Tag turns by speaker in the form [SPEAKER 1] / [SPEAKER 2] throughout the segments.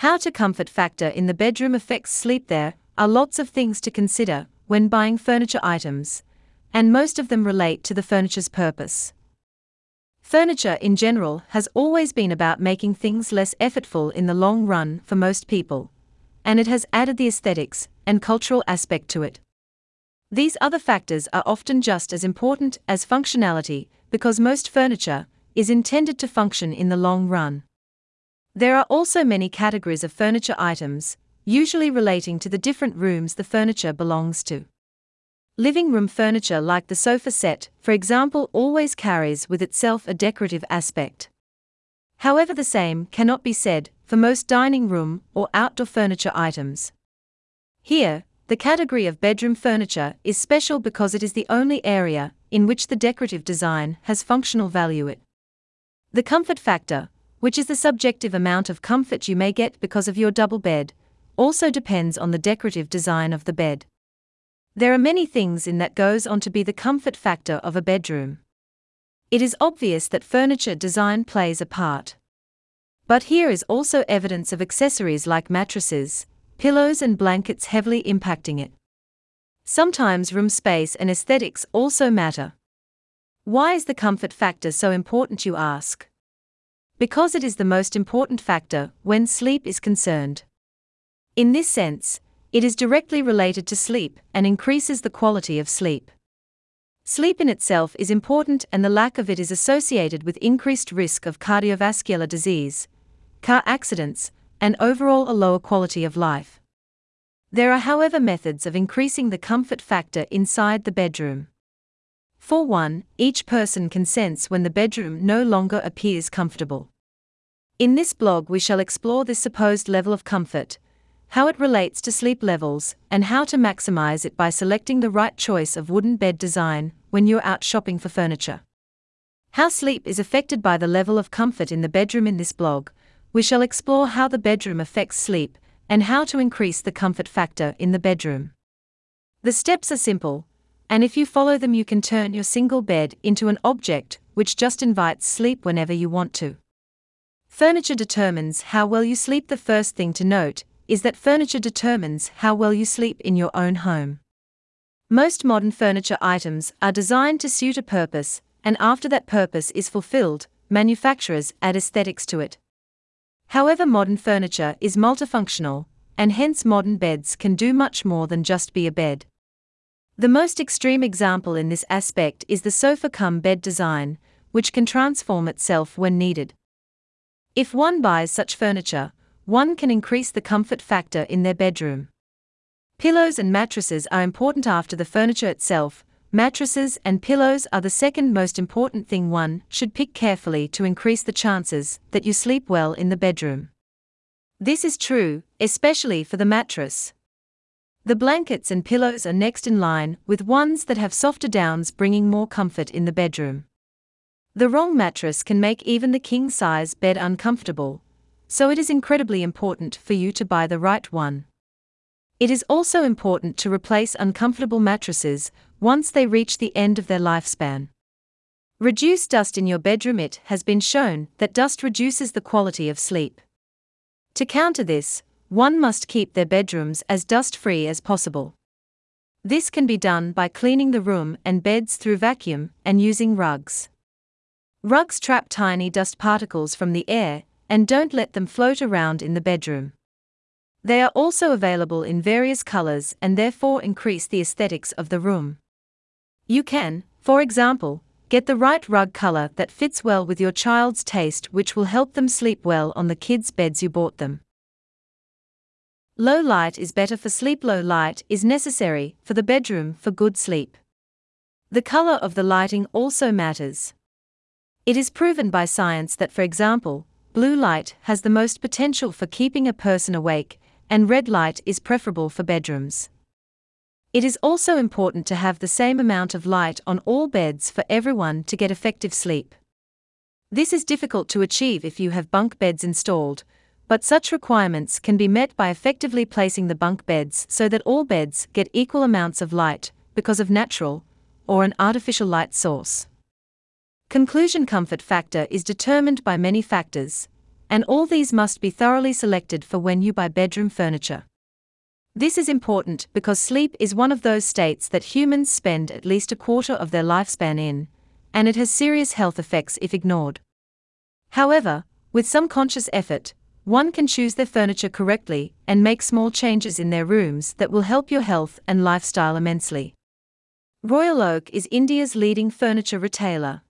[SPEAKER 1] How to comfort factor in the bedroom affects sleep. There are lots of things to consider when buying furniture items, and most of them relate to the furniture's purpose. Furniture in general has always been about making things less effortful in the long run for most people, and it has added the aesthetics and cultural aspect to it. These other factors are often just as important as functionality because most furniture is intended to function in the long run. There are also many categories of furniture items, usually relating to the different rooms the furniture belongs to. Living room furniture, like the sofa set, for example, always carries with itself a decorative aspect. However, the same cannot be said for most dining room or outdoor furniture items. Here, the category of bedroom furniture is special because it is the only area in which the decorative design has functional value. It. The comfort factor, which is the subjective amount of comfort you may get because of your double bed, also depends on the decorative design of the bed. There are many things in that goes on to be the comfort factor of a bedroom. It is obvious that furniture design plays a part. But here is also evidence of accessories like mattresses, pillows, and blankets heavily impacting it. Sometimes room space and aesthetics also matter. Why is the comfort factor so important, you ask? Because it is the most important factor when sleep is concerned. In this sense, it is directly related to sleep and increases the quality of sleep. Sleep in itself is important, and the lack of it is associated with increased risk of cardiovascular disease, car accidents, and overall a lower quality of life. There are, however, methods of increasing the comfort factor inside the bedroom. For one, each person can sense when the bedroom no longer appears comfortable. In this blog, we shall explore this supposed level of comfort, how it relates to sleep levels, and how to maximize it by selecting the right choice of wooden bed design when you're out shopping for furniture. How sleep is affected by the level of comfort in the bedroom in this blog, we shall explore how the bedroom affects sleep and how to increase the comfort factor in the bedroom. The steps are simple, and if you follow them, you can turn your single bed into an object which just invites sleep whenever you want to. Furniture determines how well you sleep. The first thing to note is that furniture determines how well you sleep in your own home. Most modern furniture items are designed to suit a purpose, and after that purpose is fulfilled, manufacturers add aesthetics to it. However, modern furniture is multifunctional, and hence modern beds can do much more than just be a bed. The most extreme example in this aspect is the sofa cum bed design, which can transform itself when needed. If one buys such furniture, one can increase the comfort factor in their bedroom. Pillows and mattresses are important after the furniture itself. Mattresses and pillows are the second most important thing one should pick carefully to increase the chances that you sleep well in the bedroom. This is true, especially for the mattress. The blankets and pillows are next in line, with ones that have softer downs bringing more comfort in the bedroom. The wrong mattress can make even the king size bed uncomfortable, so it is incredibly important for you to buy the right one. It is also important to replace uncomfortable mattresses once they reach the end of their lifespan. Reduce dust in your bedroom. It has been shown that dust reduces the quality of sleep. To counter this, one must keep their bedrooms as dust free as possible. This can be done by cleaning the room and beds through vacuum and using rugs. Rugs trap tiny dust particles from the air and don't let them float around in the bedroom. They are also available in various colors and therefore increase the aesthetics of the room. You can, for example, get the right rug color that fits well with your child's taste, which will help them sleep well on the kids' beds you bought them. Low light is better for sleep. Low light is necessary for the bedroom for good sleep. The color of the lighting also matters. It is proven by science that, for example, Blue light has the most potential for keeping a person awake, and red light is preferable for bedrooms. It is also important to have the same amount of light on all beds for everyone to get effective sleep. This is difficult to achieve if you have bunk beds installed, but such requirements can be met by effectively placing the bunk beds so that all beds get equal amounts of light because of natural or an artificial light source. Conclusion comfort factor is determined by many factors, and all these must be thoroughly selected for when you buy bedroom furniture. This is important because sleep is one of those states that humans spend at least a quarter of their lifespan in, and it has serious health effects if ignored. However, with some conscious effort, one can choose their furniture correctly and make small changes in their rooms that will help your health and lifestyle immensely. Royal Oak is India's leading furniture retailer.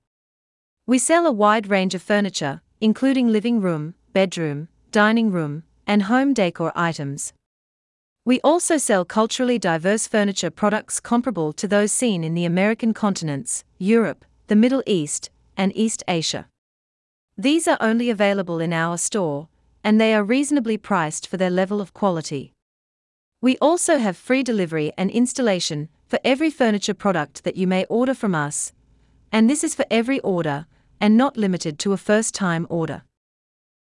[SPEAKER 1] We sell a wide range of furniture, including living room, bedroom, dining room, and home decor items. We also sell culturally diverse furniture products comparable to those seen in the American continents, Europe, the Middle East, and East Asia. These are only available in our store, and they are reasonably priced for their level of quality. We also have free delivery and installation for every furniture product that you may order from us, and this is for every order and not limited to a first time order.